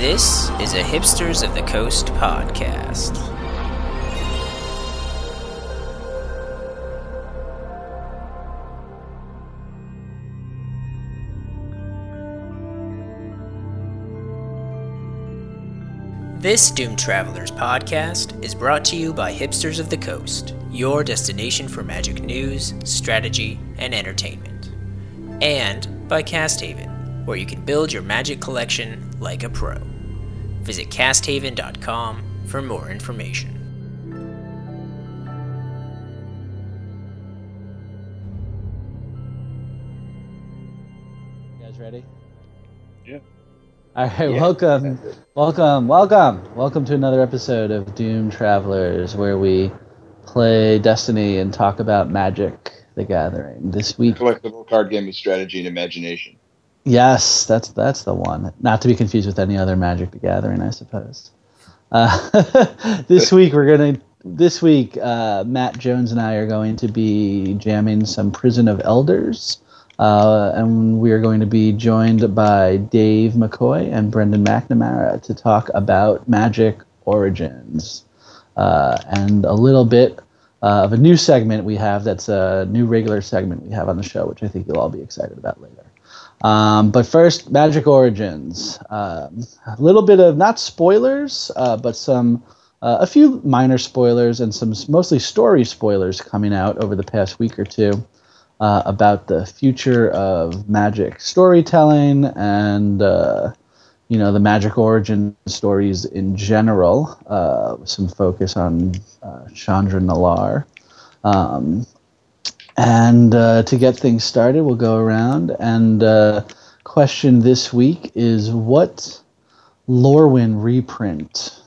This is a Hipsters of the Coast podcast. This Doomed Travelers podcast is brought to you by Hipsters of the Coast, your destination for magic news, strategy, and entertainment. And by Casthaven, where you can build your magic collection like a pro. Visit casthaven.com for more information. You guys ready? Yeah. All right, welcome, welcome, welcome, welcome to another episode of Doomed Travelers, where we play Destiny and talk about Magic: The Gathering. This week, collectible card game of strategy and imagination. Yes, that's that's the one. Not to be confused with any other Magic: The Gathering, I suppose. Uh, this week we're gonna. This week, uh, Matt Jones and I are going to be jamming some Prison of Elders. Uh, and we are going to be joined by Dave McCoy and Brendan McNamara to talk about Magic Origins uh, and a little bit uh, of a new segment we have that's a new regular segment we have on the show, which I think you'll all be excited about later. Um, but first, Magic Origins. Um, a little bit of not spoilers, uh, but some uh, a few minor spoilers and some mostly story spoilers coming out over the past week or two uh, about the future of magic storytelling and uh, you know the magic origin stories in general, uh, some focus on uh, Chandra Nalaar. Um, and uh, to get things started, we'll go around and uh, question this week is what Lorwyn reprint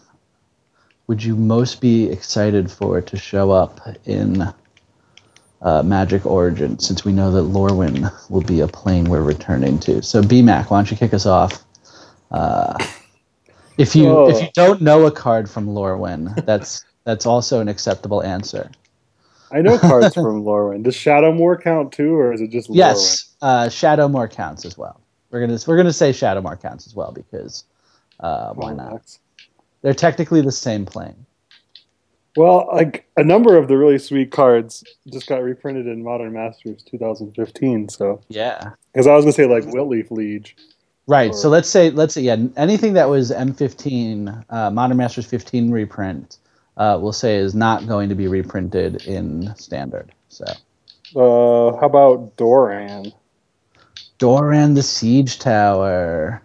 would you most be excited for to show up in uh, Magic Origin, since we know that Lorwyn will be a plane we're returning to. So, BMAC, why don't you kick us off? Uh, if you Oh. if you don't know a card from Lorwyn, that's that's also an acceptable answer. I know cards from Lorwyn. Does Shadowmoor count too, or is it just Yes, uh, Shadowmoor counts as well. We're gonna we're gonna say Shadowmoor counts as well because uh, why not? They're technically the same plane. Well, like a number of the really sweet cards just got reprinted in Modern Masters 2015. So, Yeah. because I was gonna say like Wiltleaf Liege. Right. So let's say let's say yeah anything that was M15 uh, Modern Masters 15 reprint uh, we'll say is not going to be reprinted in standard. So Uh, how about Doran? Doran the Siege Tower.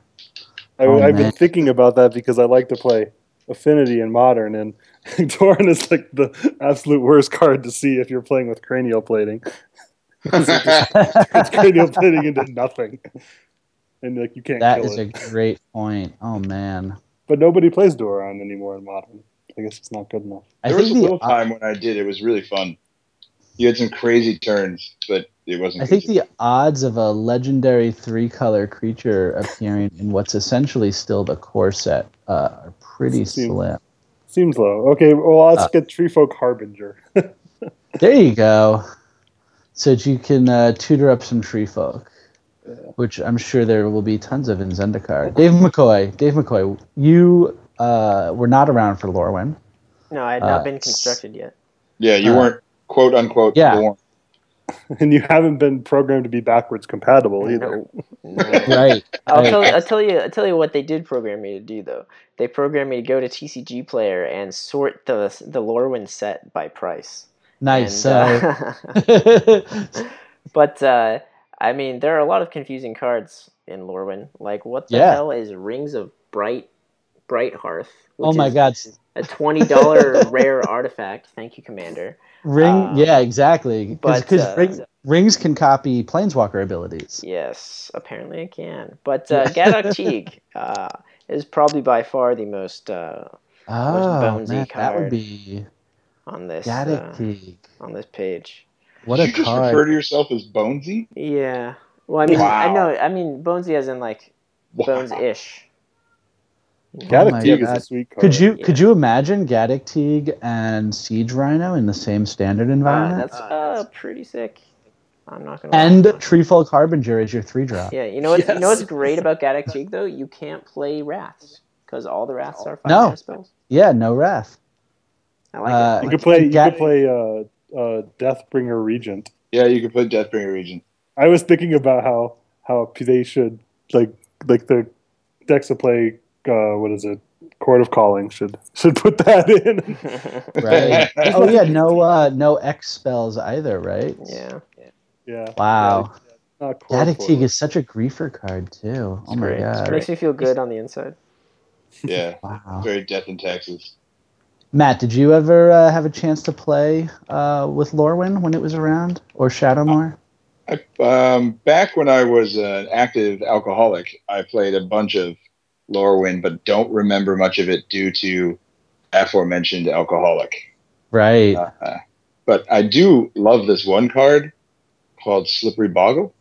I, Oh, I've man. been thinking about that because I like to play Affinity in Modern, and Doran is like the absolute worst card to see if you're playing with cranial plating. it's cranial plating into nothing, and like you can't That is it. a great point. Oh man. But nobody plays Doran anymore in Modern. I guess it's not good enough. I There was think a the little time when I did. It was really fun. You had some crazy turns, but it wasn't. I think easy. the odds of a legendary three color creature appearing in what's essentially still the core set uh, are pretty Seem- slim. Seems low. Okay, well let's Uh, get Treefolk Harbinger. There you go. So that you can uh, tutor up some tree folk, which I'm sure there will be tons of in Zendikar. Dave McCoy, Dave McCoy, you uh, were not around for Lorwyn. No, I had not Uh, been constructed yet. yeah, you uh, weren't quote unquote yeah. born. and you haven't been programmed to be backwards compatible either. No. Right. I'll right. tell I'll tell you I'll tell you what they did program me to do though. They programmed me to go to TCG Player and sort the the Lorwyn set by price. Nice. And, uh, but uh, I mean, there are a lot of confusing cards in Lorwyn. Like, what the Yeah. hell is Rings of Bright Bright Hearth? oh my is God. A twenty dollar rare artifact. Thank you, Commander. Ring. uh, yeah, exactly. but, Because uh, ring, rings can copy planeswalker abilities. Yes, apparently it can. But uh, Gaddock Teeg uh, is probably by far the most uh, Oh, bonesy man, that would be on this Gaddock uh, on this page. What Did a you just card. refer to yourself as Bonesy? Yeah. Well, I mean, I know. I mean, Bonesy as in like Bones-ish. Gaddock Oh my Teeg is a sweet card. Could you Yeah. could you imagine Gaddock Teeg and Siege Rhino in the same standard Uh, environment? that's uh, pretty sick. I'm not gonna. and Treefall Treefolk Harbinger is your three drop. yeah, you know what? You know what's great about Gaddock Teeg though? You can't play Wraths. because all the wraths are five No. spells. Yeah, no wrath. I like Uh, it. You could play. You Gat- could play uh, uh, Deathbringer Regent. Yeah, you could play Deathbringer Regent. I was thinking about how how they should like like the decks that play uh, what is it Court of Calling should should put that in. Right. oh yeah, no uh no X spells either, right? yeah, yeah. Wow. Yeah, not Court Datic for Teeg it. is such a griefer card too. it's oh my great. It god. makes me feel good on the inside. Yeah, Wow. very Death in Texas. Matt, did you ever uh, have a chance to play uh, with Lorwyn when it was around, or Shadowmoor? I, um, back when I was an active alcoholic, I played a bunch of Lorwyn, but don't remember much of it due to aforementioned alcoholic. Right. Uh, but I do love this one card called Slippery Bogle.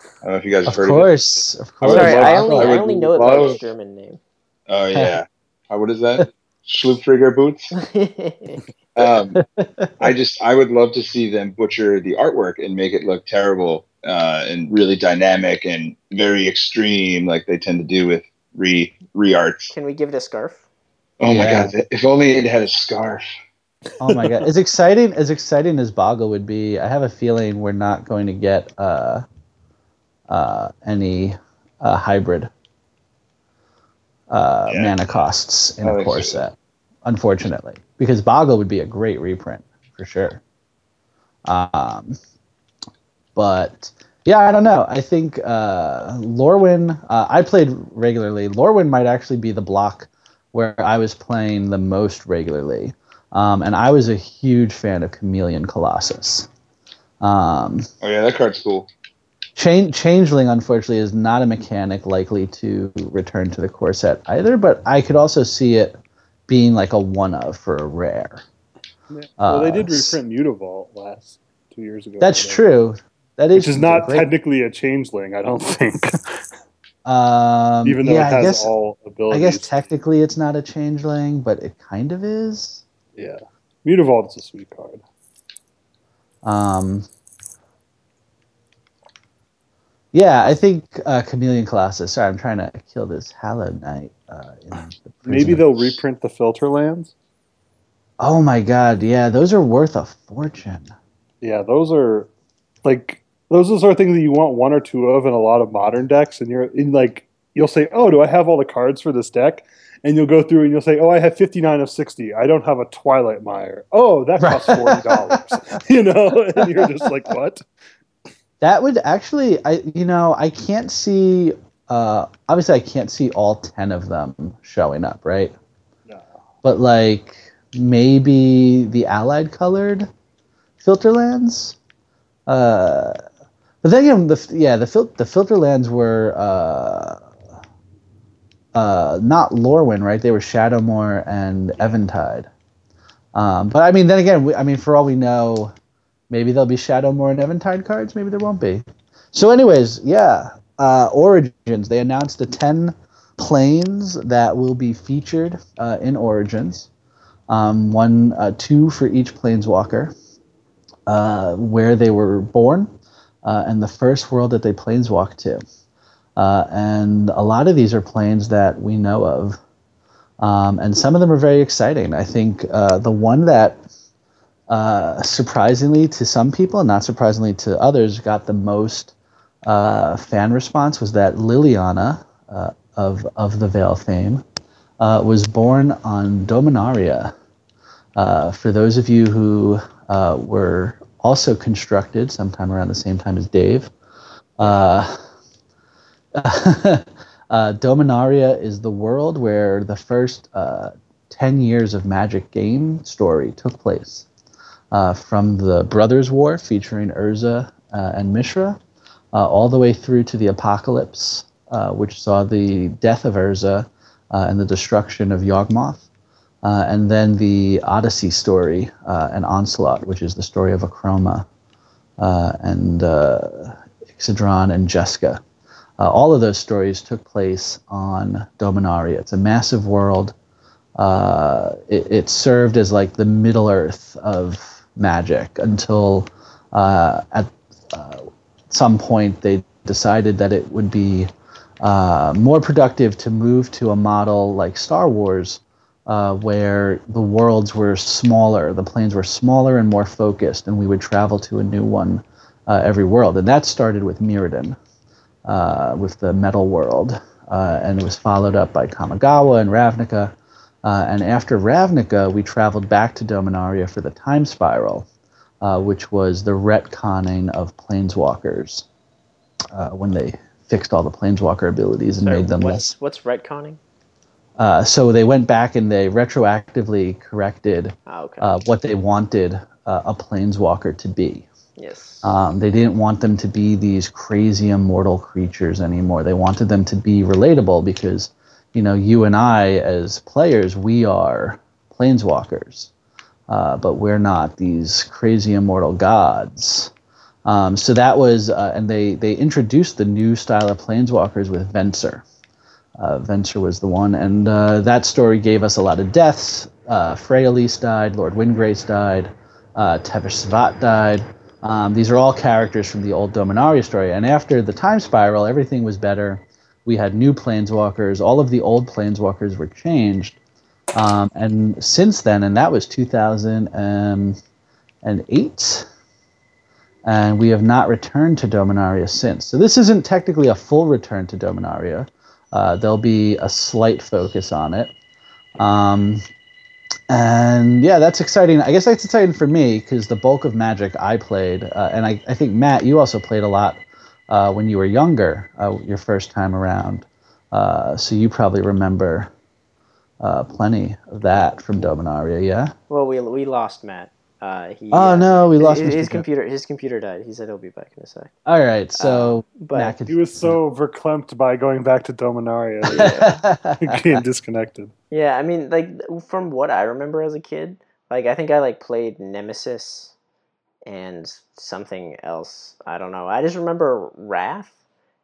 I don't know if you guys have of heard course. Of I would course. Sorry, love- I only I I, only know it by its German name. Oh yeah, uh, what is that? Schlupfriger boots. Um, I just I would love to see them butcher the artwork and make it look terrible uh, and really dynamic and very extreme, like they tend to do with re re arts. Can we give it a scarf? Oh my god! If only it had a scarf. oh my god. As exciting as exciting as Bogle would be, I have a feeling we're not going to get uh, uh, any uh, hybrid uh, Yeah. mana costs in I a think core set, unfortunately, because Bogle would be a great reprint for sure. Um, but yeah, I don't know. I think uh, Lorwyn. Uh, I played regularly. Lorwyn might actually be the block where I was playing the most regularly, um, and I was a huge fan of Chameleon Colossus. Um, Oh yeah, that card's cool. Change, Changeling, unfortunately, is not a mechanic likely to return to the core set either, but I could also see it being like a one of for a rare. well, they Uh, did reprint Mutavault last two years ago. That's true. That is Which is not great. technically a changeling, I don't think. Um, Even though yeah, it has I guess all I guess technically it's not a changeling, but it kind of is. yeah. Mutavault is a sweet card. Um, yeah, I think uh, Chameleon Colossus. Sorry, I'm trying to kill this Hallow Knight. Uh, in the Maybe they'll reprint the filter lands. Oh my god, yeah, those are worth a fortune. Yeah, those are like those are the sort of things that you want one or two of in a lot of modern decks, and you're in like you'll say, "Oh, do I have all the cards for this deck?" And you'll go through and you'll say, "Oh, I have 59 of 60. I don't have a Twilight Mire. Oh, that costs forty dollars." you know, and you're just like, "What?" That would actually, I you know, I can't see. Uh, obviously, I can't see all ten of them showing up, right? No. But like maybe the allied colored filter lands. Uh, but then again, the yeah the fil- the filter lands were uh, uh, not Lorwyn, right? They were Shadowmoor and Eventide. Um, but I mean, then again, we, I mean, for all we know, maybe there'll be Shadowmoor and Eventide cards. Maybe there won't be. So, anyways, yeah, uh, Origins. They announced the ten planes that will be featured uh, in Origins. Um, one, uh, two for each planeswalker, uh, where they were born, uh, and the first world that they planeswalk to. Uh, and a lot of these are planes that we know of, um, and some of them are very exciting. I think uh, the one that, uh, surprisingly to some people, and not surprisingly to others, got the most uh, fan response was that Liliana uh, of of the Veil fame was born on Dominaria. For those of you who were also constructed sometime around the same time as Dave, uh, uh, Dominaria is the world where the first uh, 10 years of Magic game story took place. Uh, from the Brothers' War featuring Urza and Mishra, all the way through to the Apocalypse, which saw the death of Urza and the destruction of Yawgmoth. Uh, and then the Odyssey story uh, and Onslaught, which is the story of Akroma uh, and uh, Ixidron and Jessica. Uh, all of those stories took place on Dominaria. It's a massive world. It, it served as like the Middle Earth of magic until at some point they decided that it would be uh, more productive to move to a model like Star Wars, uh, where the worlds were smaller, the planes were smaller and more focused, and we would travel to a new one uh, every world. And that started with Mirrodin, uh, with the metal world, uh, and it was followed up by Kamigawa and Ravnica. Uh, and after Ravnica, we traveled back to Dominaria for the Time Spiral, uh, which was the retconning of Planeswalkers uh, when they fixed all the Planeswalker abilities and So made them what's less. what's retconning? Uh, so they went back and they retroactively corrected Ah, okay. uh, what they wanted uh, a Planeswalker to be. yes. Um, they didn't want them to be these crazy immortal creatures anymore. They wanted them to be relatable because, you know, you and I as players, we are planeswalkers, uh, but we're not these crazy immortal gods. Um, so that was, uh, and they they introduced the new style of planeswalkers with Venser. Uh, Venser was the one, and uh, that story gave us a lot of deaths. Uh, Freyalise died, Lord Windgrace died, uh, died. Um, these are all characters from the old Dominaria story. And after the time spiral, everything was better. We had new planeswalkers. All of the old planeswalkers were changed. Um, and since then, and that was 2008, and we have not returned to Dominaria since. So this isn't technically a full return to Dominaria. Uh, there'll be a slight focus on it. Um, and yeah, that's exciting. I guess that's exciting for me because the bulk of Magic I played, uh, and I, I think Matt, you also played a lot uh, when you were younger, uh, your first time around. Uh, so you probably remember uh, plenty of that from Dominaria, yeah? Well, we we lost Matt. Uh, he, Oh uh, no, we lost his, his computer. His computer died. He said he'll be back in a sec. All right, so but- Matt He was so verklempt by going back to Dominaria, getting disconnected. Yeah, I mean, like from what I remember as a kid, like I think I like played Nemesis and something else. I don't know. I just remember Rath,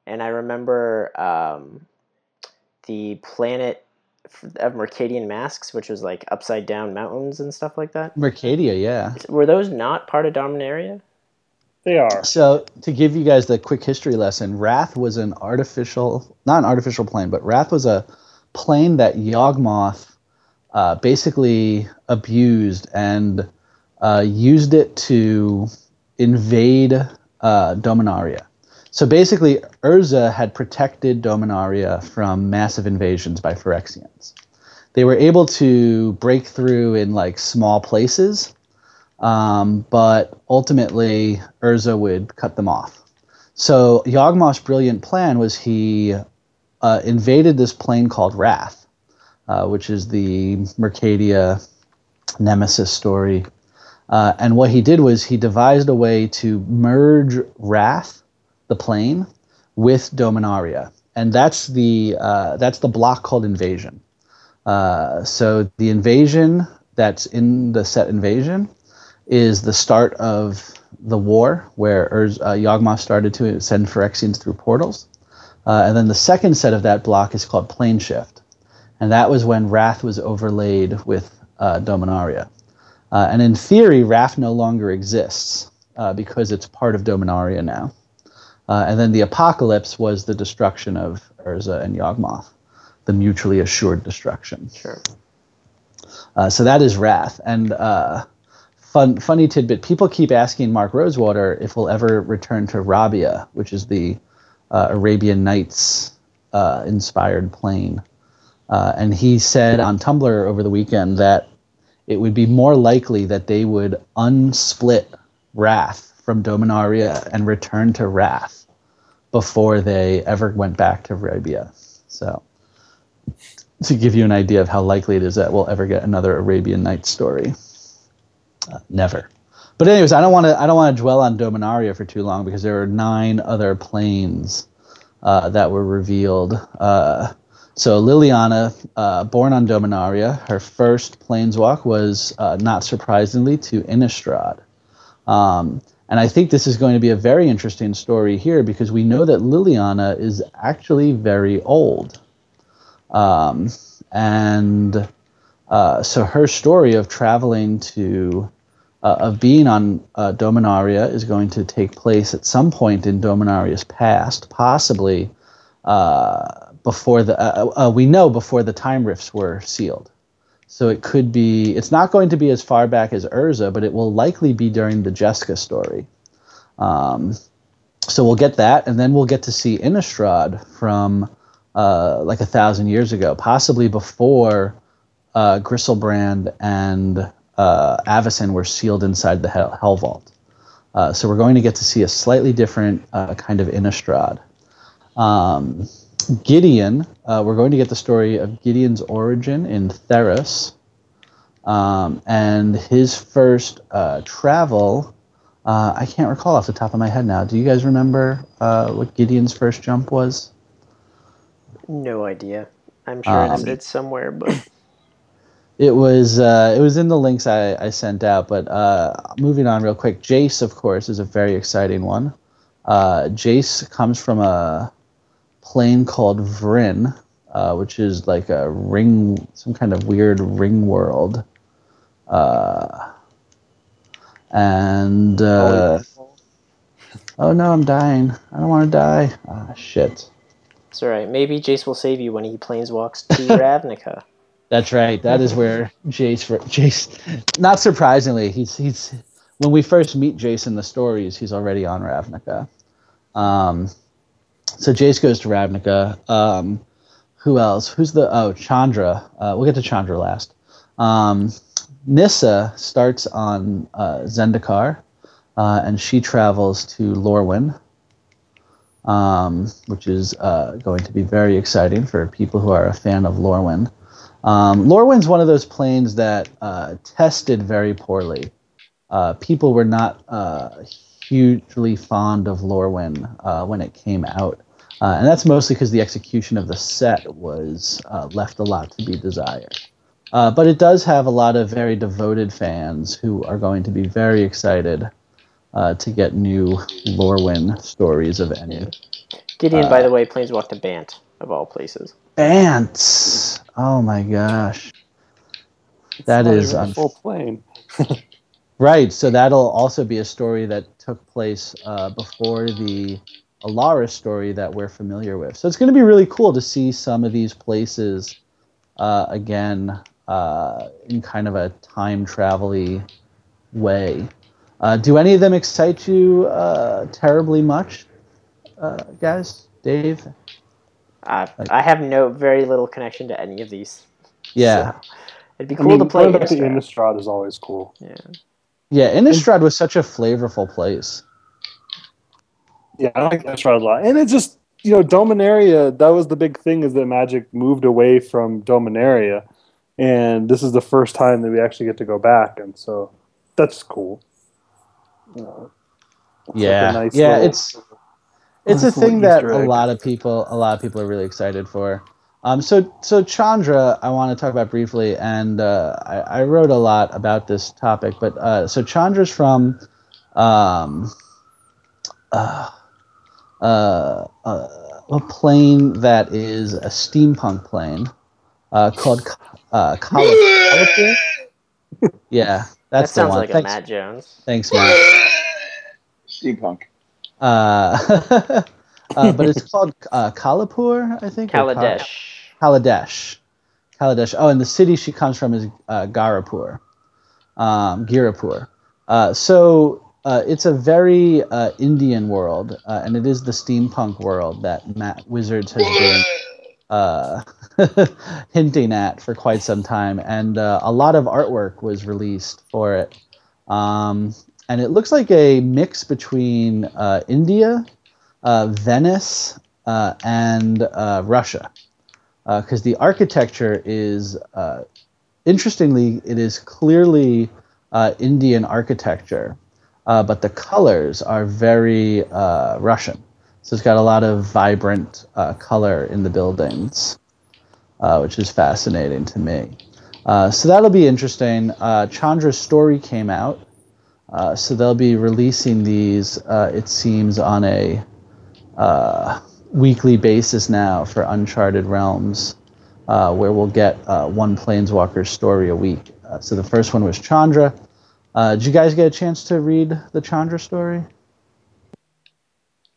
and I remember um, the planet f- of Mercadian Masques, which was like upside down mountains and stuff like that. Mercadia, yeah. Were those not part of Dominaria? They are. So to give you guys the quick history lesson, Rath was an artificial, not an artificial plane, but Rath was a plane that Yawgmoth uh, basically abused and uh, used it to invade uh, Dominaria. So basically, Urza had protected Dominaria from massive invasions by Phyrexians. They were able to break through in like small places, um, but ultimately Urza would cut them off. So Yawgmoth's brilliant plan was he uh, invaded this plane called Rath, uh, which is the Mercadia Nemesis story. Uh, and what he did was he devised a way to merge Rath, the plane, with Dominaria, and that's the uh, that's the block called Invasion. Uh, so the invasion that's in the set Invasion is the start of the war, where Urz, uh, started to send Phyrexians through portals. Uh, and then the second set of that block is called Planeshift. And that was when Rath was overlaid with uh, Dominaria. Uh, and in theory, Rath no longer exists because it's part of Dominaria now. Uh, and then the Apocalypse was the destruction of Urza and Yawgmoth, the mutually assured destruction. Sure. Uh, so that is Rath. And uh, fun, funny tidbit: people keep asking Mark Rosewater if we'll ever return to Rabiah, which is the uh, Arabian Nights uh, inspired plane. Uh, and he said on Tumblr over the weekend that it would be more likely that they would unsplit Rath from Dominaria and return to Rath before they ever went back to Arabia. So to give you an idea of how likely it is that we'll ever get another Arabian Nights story. Uh, never. But anyways, I don't want to. I don't want to dwell on Dominaria for too long because there are nine other planes uh, that were revealed. Uh, so Liliana, uh, born on Dominaria, her first planeswalk was uh, not surprisingly to Innistrad. Um, and I think this is going to be a very interesting story here because we know that Liliana is actually very old. Um, and uh, so her story of traveling to, uh, of being on uh, Dominaria is going to take place at some point in Dominaria's past, possibly uh, before the uh, uh, we know before the time rifts were sealed. So it could be it's not going to be as far back as Urza, but it will likely be during the Jessica story. Um, so we'll get that, and then we'll get to see Innistrad from uh, like a thousand years ago, possibly before uh, Griselbrand and uh, were sealed inside the Hell, Helvault. Uh, so we're going to get to see a slightly different uh, kind of Innistrad. Um, Gideon, uh, we're going to get the story of Gideon's origin in Theros. Um, and his first uh, travel, uh, I can't recall off the top of my head now. Do you guys remember uh, what Gideon's first jump was? No idea. I'm sure Um, it's, it's somewhere, but It was uh, it was in the links I, I sent out. But uh, moving on real quick, Jace, of course, is a very exciting one. Uh, Jace comes from a plane called Vryn, uh, which is like a ring, some kind of weird ring world. Uh, and uh, oh no, I'm dying. I don't want to die. Ah, shit. it's alright. Maybe Jace will save you when he planeswalks to Ravnica. That's right. That is where Jace. For, Jace. Not surprisingly, he's he's when we first meet Jace in the stories, he's already on Ravnica. Um, so Jace goes to Ravnica. Um, who else? Who's the? Oh, Chandra. Uh, we'll get to Chandra last. Um, Nissa starts on uh, Zendikar, uh, and she travels to Lorwyn, um, which is uh, going to be very exciting for people who are a fan of Lorwyn. Um, Lorwyn's one of those planes that uh, tested very poorly. Uh, people were not uh, hugely fond of Lorwyn uh, when it came out. Uh, and that's mostly because the execution of the set was uh, left a lot to be desired. Uh, but it does have a lot of very devoted fans who are going to be very excited uh, to get new Lorwyn stories of any. Gideon, Uh, by the way, planeswalk to Bant, of all places. Bant! Oh my gosh. That Not is a un- full plane. Right, so that'll also be a story that took place uh, before the Alaris story that we're familiar with. So it's going to be really cool to see some of these places uh, again uh, in kind of a time travel way. Uh, do any of them excite you uh, terribly much, uh, guys? Dave? I, I have no very little connection to any of these. Yeah. So, it'd be I cool mean, to play going back to Innistrad. Innistrad is always cool. Yeah. Yeah, Innistrad was such a flavorful place. Yeah, I like Innistrad a lot, and it just you know Dominaria. That was the big thing is that Magic moved away from Dominaria, and this is the first time that we actually get to go back, and so that's cool. You know, it's like Yeah, nice yeah, little- it's it's a thing that Easter a egg. lot of people a lot of people are really excited for. Um, so so Chandra, I want to talk about briefly, and uh, I, I wrote a lot about this topic. But uh, so Chandra's from um, uh, uh, uh, a plane that is a steampunk plane uh, called uh, Kalapur. Yeah, That that's the sounds one. like a Matt Jones. thanks, Matt. Steampunk. Uh, but it's called uh, Kalapur, I think. Kaladesh. Kaladesh. Kaladesh. Oh, and the city she comes from is uh, Garapur, um, Ghirapur. Uh, so uh, it's a very uh, Indian world, uh, and it is the steampunk world that Matt Wizards has been uh, hinting at for quite some time. And uh, a lot of artwork was released for it. Um, and it looks like a mix between uh, India, Venice, uh, and uh, Russia because the architecture is uh, interestingly it is clearly uh, Indian architecture, uh, but the colors are very uh, Russian. So it's got a lot of vibrant uh, color in the buildings, uh, which is fascinating to me. Uh, so that'll be interesting. Uh, Chandra's story came out, uh, so they'll be releasing these. Uh, it seems on a uh, weekly basis now for Uncharted Realms, uh, where we'll get uh, one Planeswalker story a week. Uh, so the first one was Chandra. Uh, did you guys get a chance to read the Chandra story?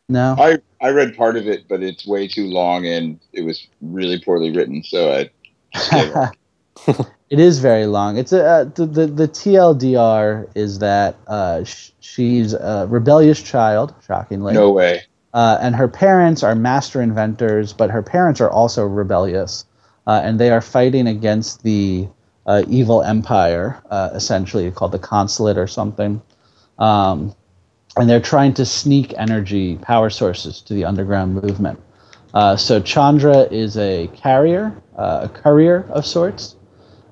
No. I I read part of it, but it's way too long and it was really poorly written. So I just gave up. it is very long. It's a uh, the, the the TLDR is that uh, sh- she's a rebellious child, shockingly. no way. Uh, and her parents are master inventors, but her parents are also rebellious, uh, and they are fighting against the uh, evil empire, uh, essentially called the Consulate or something. Um, and they're trying to sneak energy power sources to the underground movement. Uh, so Chandra is a carrier, uh, a courier of sorts,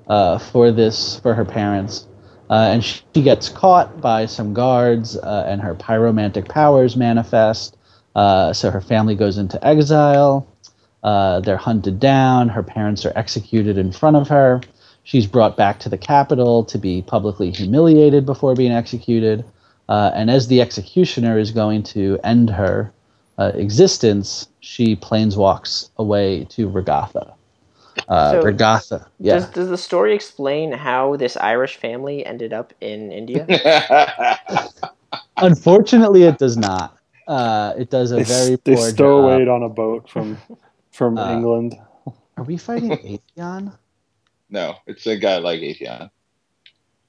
for this for her parents, and she gets caught by some guards, and her pyromantic powers manifest. Uh, so her family goes into exile. Uh, they're hunted down. Her parents are executed in front of her. She's brought back to the capital to be publicly humiliated before being executed. Uh, and as the executioner is going to end her uh, existence, she planeswalks away to Regatha. Uh, So, Regatha, yeah. Does, does the story explain how this Irish family ended up in India? Unfortunately, it does not. Uh, it does a They, very they poor stowawayed job. on a boat from from Uh, England. Are we fighting Atheon? no, it's a guy like Atheon.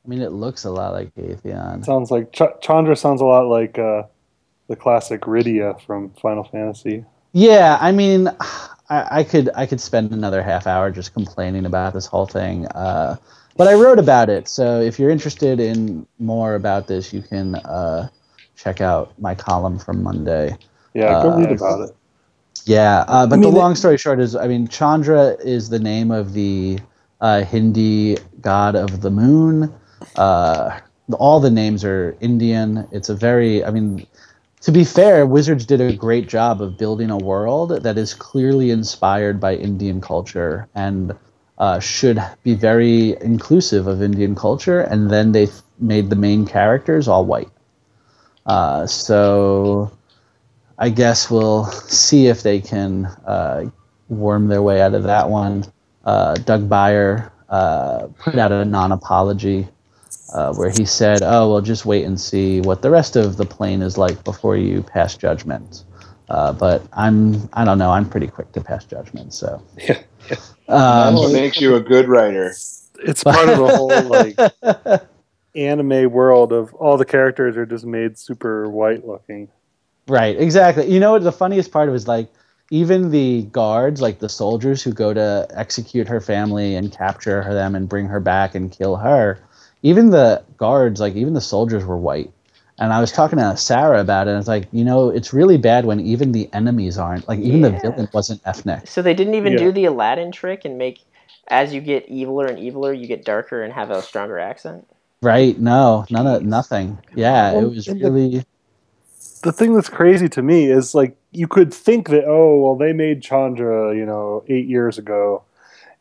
I mean, it looks a lot like Atheon. Sounds like Ch- Chandra sounds a lot like uh, the classic Rydia from Final Fantasy. Yeah, I mean, I, I could I could spend another half hour just complaining about this whole thing. Uh, but I wrote about it, so if you're interested in more about this, you can uh, check out my column from Monday. Yeah, go Uh, read about it. Yeah, uh, but I mean, the long story short is, I mean, Chandra is the name of the uh, Hindi god of the moon. Uh, all the names are Indian. It's a very, I mean, to be fair, Wizards did a great job of building a world that is clearly inspired by Indian culture and uh, should be very inclusive of Indian culture. And then they th- made the main characters all white. Uh, so I guess we'll see if they can uh, worm their way out of that one. Uh, Doug Beyer uh, put out a non apology uh, where he said, Oh, well, just wait and see what the rest of the plane is like before you pass judgment. Uh, but I'm, I don't know, I'm pretty quick to pass judgment. So, Yeah, um, That's what makes you a good writer. It's part of the whole like anime world of all the characters are just made super white looking. Right, exactly. You know what the funniest part of it is like even the guards, like the soldiers who go to execute her family and capture her them and bring her back and kill her, even the guards, like even the soldiers were white. And I was talking to Sarah about it, and it's like, you know, it's really bad when even the enemies aren't. Like even the villain wasn't ethnic. so they didn't even Yeah. do the Aladdin trick and make as you get eviler and eviler, you get darker and have a stronger accent. Right? No, none of nothing. Yeah, it was and the- really The thing that's crazy to me is like you could think that oh well they made Chandra you know eight years ago,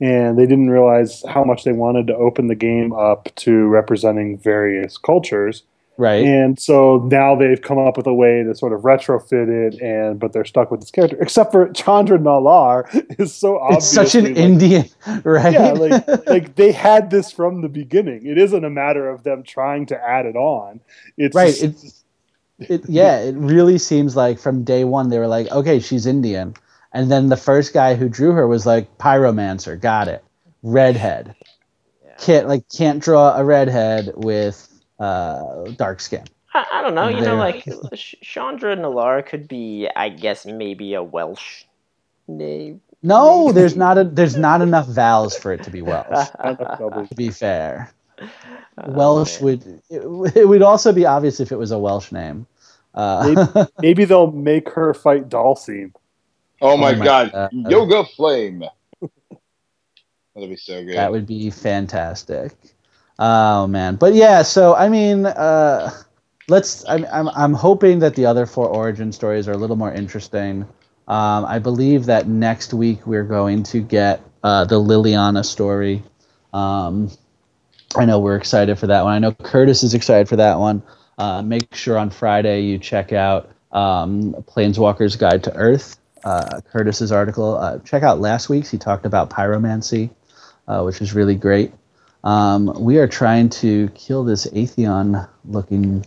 and they didn't realize how much they wanted to open the game up to representing various cultures. Right. And so now they've come up with a way to sort of retrofit it, and but they're stuck with this character. Except for Chandra Nalaar is so It's such an like- Indian, right? Yeah, like like they had this from the beginning. It isn't a matter of them trying to add it on. It's right. just- It's it, yeah, it really seems like from day one they were like, okay, she's Indian, and then the first guy who drew her was like pyromancer, got it, redhead, Yeah. can't like can't draw a redhead with uh, dark skin. I, I don't know. You know, like Chandra Nalaar could be, I guess, maybe a Welsh name. No, there's not a there's not enough vowels for it to be Welsh. Not enough doubles. To be fair, Oh, Welsh man. would it, it would also be obvious if it was a Welsh name. Uh, Maybe they'll make her fight Dhalsim. Oh my, Oh my god, God. Yoga Flame. That'll be so good. That would be fantastic. Oh man, but yeah. So I mean, uh, let's. I'm, I'm I'm hoping that the other four origin stories are a little more interesting. Um, I believe that next week we're going to get uh, the Liliana story. Um, I know we're excited for that one. I know Curtis is excited for that one. Uh, make sure on Friday you check out um, Planeswalker's Guide to Earth, uh, Curtis's article. Uh, check out last week's. He talked about pyromancy, uh, which is really great. Um, we are trying to kill this Atheon looking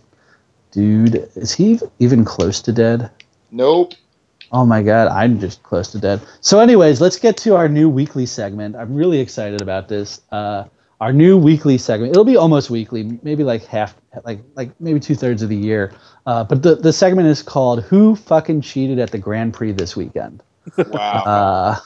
dude. Is he even close to dead? Nope. Oh my god, I'm just close to dead. So, anyways, let's get to our new weekly segment. I'm really excited about this. Uh, our new weekly segment. It'll be almost weekly, maybe like half, like like maybe two thirds of the year. Uh, but the the segment is called "Who fucking cheated at the Grand Prix this weekend?" Wow. Uh,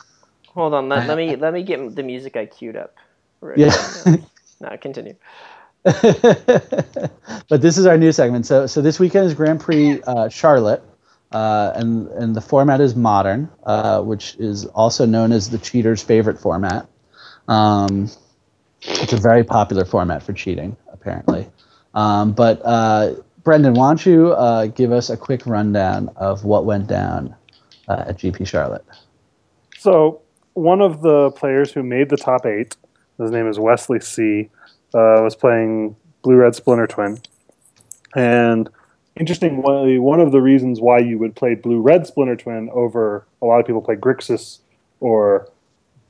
Hold on, let, let me let me get the music I queued up. Ready? yeah. No, continue. but this is our new segment. So so this weekend is Grand Prix uh, Charlotte. Uh, and and the format is modern, uh, which is also known as the cheater's favorite format. Um, it's a very popular format for cheating, apparently. Um, but uh, Brendan, why don't you uh, give us a quick rundown of what went down uh, at GP Charlotte? So one of the players who made the top eight, his name is Wesley C, uh, was playing Blue Red Splinter Twin, and interestingly, one of the reasons why you would play Blue Red Splinter Twin over a lot of people play Grixis or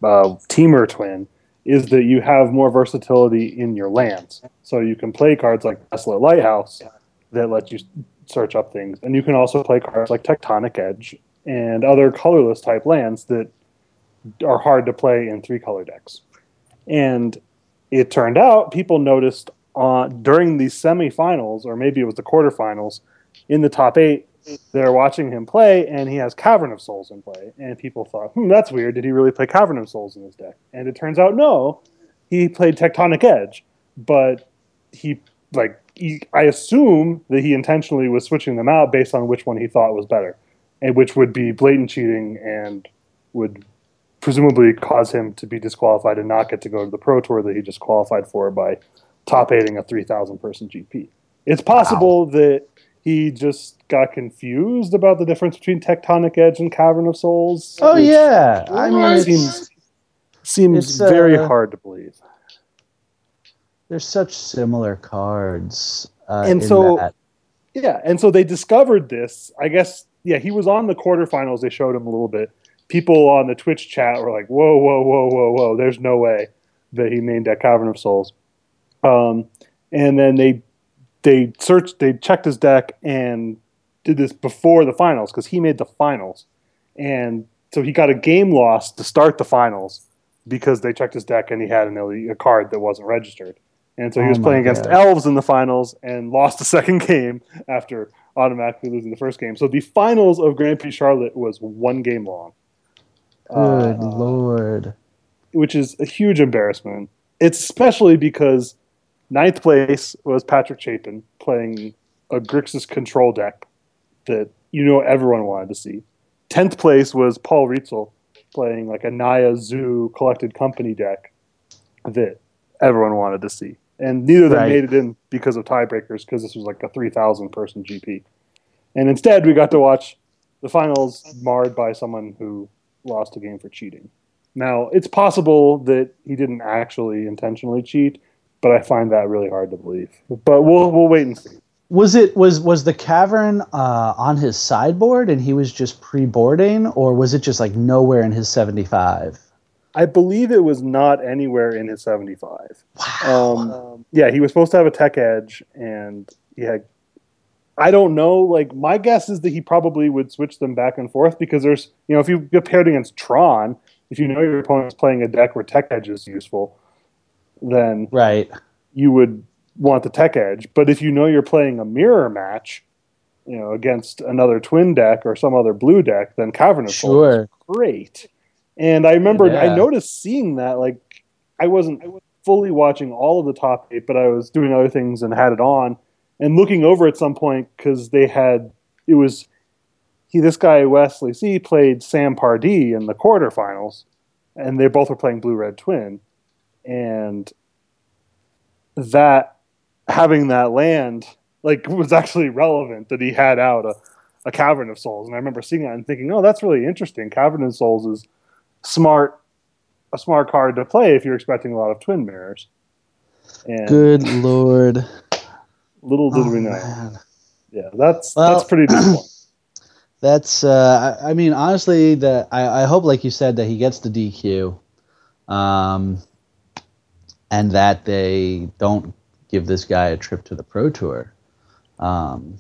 uh, Temur Twin is that you have more versatility in your lands. So you can play cards like Desolate Lighthouse that let you search up things, and you can also play cards like Tectonic Edge and other colorless type lands that are hard to play in three color decks. And it turned out people noticed on during the semifinals, or maybe it was the quarterfinals, in the top eight, they're watching him play, and he has Cavern of Souls in play. And people thought, hmm, that's weird. Did he really play Cavern of Souls in his deck? And it turns out, no, he played Tectonic Edge, but he like he, I assume that he intentionally was switching them out based on which one he thought was better, and which would be blatant cheating and would presumably cause him to be disqualified and not get to go to the pro tour that he just qualified for by top eighting a 3,000 person GP. It's possible wow. that he just got confused about the difference between Tectonic Edge and Cavern of Souls. Oh yeah, I mean, seems seems very uh, hard to believe. They're such similar cards, uh, and so that. yeah, and so they discovered this. I guess yeah, he was on the quarterfinals. They showed him a little bit. People on the Twitch chat were like, "Whoa, whoa, whoa, whoa, whoa! There's no way that he named that Cavern of Souls." Um, and then they they searched, they checked his deck and did this before the finals because he made the finals, and so he got a game loss to start the finals because they checked his deck and he had an, a card that wasn't registered. And so he oh was playing against elves in the finals and lost the second game after automatically losing the first game. So the finals of Grand Prix Charlotte was one game long. Good uh, lord. Which is a huge embarrassment. It's especially because Ninth place was Patrick Chapin playing a Grixis control deck that you know everyone wanted to see. Tenth place was Paul Rietzl playing like a Naya Zoo collected company deck that everyone wanted to see. And neither of them right. made it in because of tiebreakers because this was like a 3,000 person GP. And instead, we got to watch the finals marred by someone who lost a game for cheating. Now, it's possible that he didn't actually intentionally cheat but I find that really hard to believe. But we'll we'll wait and see. Was it was was the cavern uh, on his sideboard and he was just pre-boarding, or was it just like nowhere in his seventy-five? I believe it was not anywhere in his seventy-five. Wow. Um, yeah, he was supposed to have a tech edge, and he had. I don't know. Like my guess is that he probably would switch them back and forth because there's, you know, if you get paired against Tron, if you know your opponent's playing a deck where tech edge is useful, then right you would want the tech edge. But if you know you're playing a mirror match, you know, against another twin deck or some other blue deck, then Cavern of sure. is great. And I remember yeah. I noticed seeing that like I wasn't, I wasn't fully watching all of the top eight, but I was doing other things and had it on and looking over at some point because they had it was he this guy Wesley C played Sam Pardee in the quarterfinals, and they both were playing Blue Red Twin. And that having that land like was actually relevant that he had out a, a cavern of souls. And i remember seeing that and thinking oh that's really interesting. Cavern of souls is smart a smart card to play if you're expecting a lot of twin mirrors. And good lord little did oh, we know man. yeah that's well, that's pretty disappointing that's uh I, I mean honestly that I, I hope like you said that he gets the dq um and that they don't give this guy a trip to the pro tour um,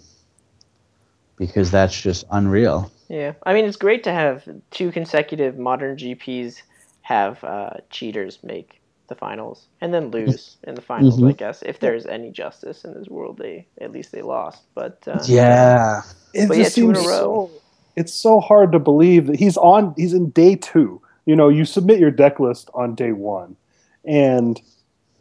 because that's just unreal. Yeah, I mean it's great to have two consecutive modern GPs have uh, cheaters make the finals and then lose in the finals. Mhm. I guess if there's any justice in this world, they at least they lost. But uh, Yeah. It But just yeah, two in a seems row. so. It's so hard to believe that he's on. He's in day two. You know, you submit your deck list on day one, and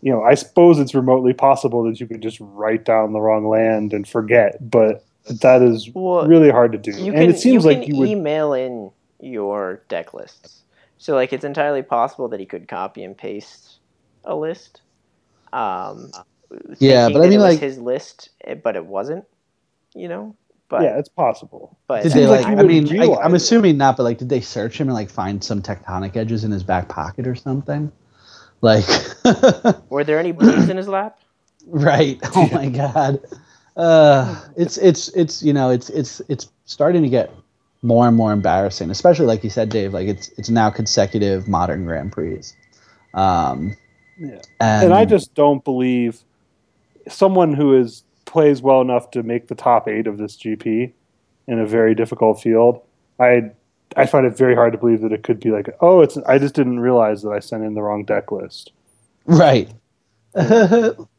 you know, I suppose it's remotely possible that you could just write down the wrong land and forget, but that is Well, really hard to do. you and can it seems you like can you would. email in your deck lists. So like it's entirely possible that he could copy and paste a list. Um, Yeah, but I mean, it was like- his list, eh, but it wasn't. You know, but yeah, it's possible. but Did they like like? I mean, I, I'm assuming not, but like, did they search him and like find some tectonic edges in his back pocket or something? Like, were there any blues in his lap? right? Oh my god. Uh, it's it's it's you know it's it's it's starting to get more and more embarrassing, especially like you said, Dave. Like it's it's now consecutive modern Grand Prix. Um, Yeah. and, and I just don't believe someone who is plays well enough to make the top eight of this GP in a very difficult field. I I find it very hard to believe that it could be like, oh, it's I just didn't realize that I sent in the wrong deck list. right. like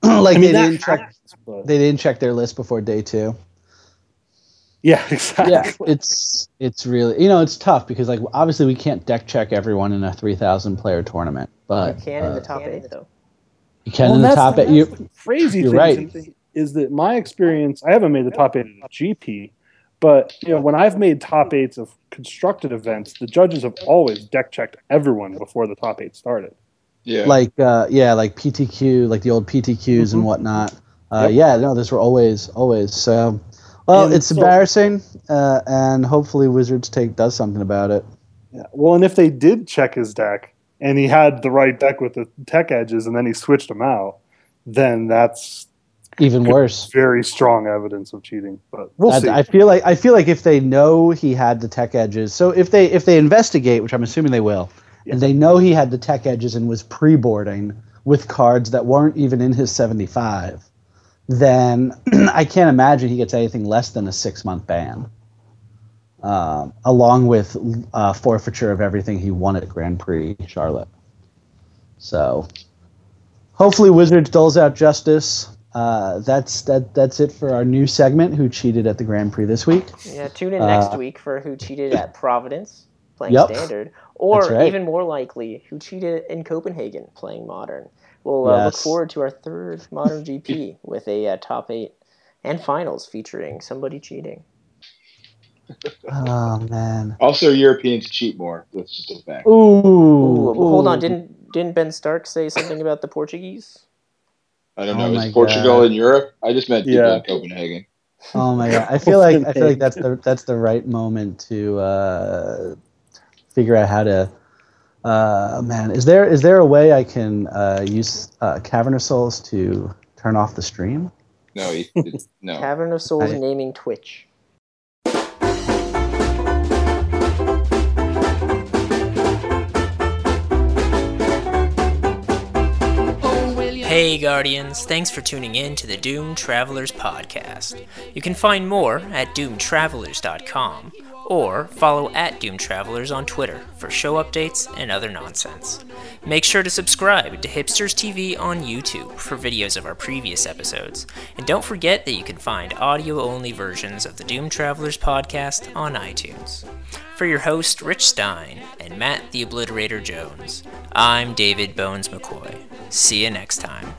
I mean, they didn't check but they didn't check their list before day two. yeah, exactly. yeah it's it's really you know it's tough because like obviously we can't deck check everyone in a 3000 player tournament but You can in the uh, top eight though. you can Well, in the that's top the- eight you crazy you're thing right. is, is that my experience. I haven't made the top eight of GP, but you know when I've made top eights of constructed events, the judges have always deck checked everyone before the top eight started. Yeah. like uh yeah like ptq like the old ptqs and Mhm. whatnot uh Yep. yeah no those were always always so well And it's so- embarrassing uh and hopefully wizards take does something about it Yeah. Well, and if they did check his deck and he had the right deck with the tech edges and then he switched them out, then that's even worse very strong evidence of cheating. But we'll I, see. I feel like I feel like if they know he had the tech edges, so if they if they investigate, which I'm assuming they will, Yeah. and they know he had the tech edges and was pre-boarding with cards that weren't even in his 75, then I can't imagine he gets anything less than a six month ban, um, along with uh, forfeiture of everything he won at Grand Prix Charlotte. So, hopefully, Wizards doles out justice. Uh, that's that. That's it for our new segment. Who cheated at the Grand Prix this week? Yeah, tune in Uh, next week for who cheated at Providence playing Yep. standard, or right. even more likely, who cheated in Copenhagen playing modern. We'll uh, look forward to our third modern GP with a uh, top eight and finals featuring somebody cheating. Oh man. also, Europeans cheat more. That's just a fact. Ooh. Ooh, hold on, didn't didn't Ben Stark say something about the Portuguese? I don't Oh know. my Is Portugal God. in Europe? I just meant people Yeah. in Copenhagen. Oh my god. I feel like I feel like that's the that's the right moment to uh, figure out how to. Uh, man, is there is there a way I can uh, use uh, Cavern of Souls to turn off the stream? No, he, it's, no. Cavern of Souls I- naming Twitch. Hey Guardians, thanks for tuning in to the Doomed Travelers podcast. You can find more at doomedtravelers.com or follow at Doomed Travelers on Twitter for show updates and other nonsense. Make sure to subscribe to Hipsters TV on YouTube for videos of our previous episodes, and don't forget that you can find audio only versions of the Doomed Travelers podcast on iTunes. For your host, Rich Stein, and Matt the Obliterator Jones, I'm David Bones McCoy. See you next time.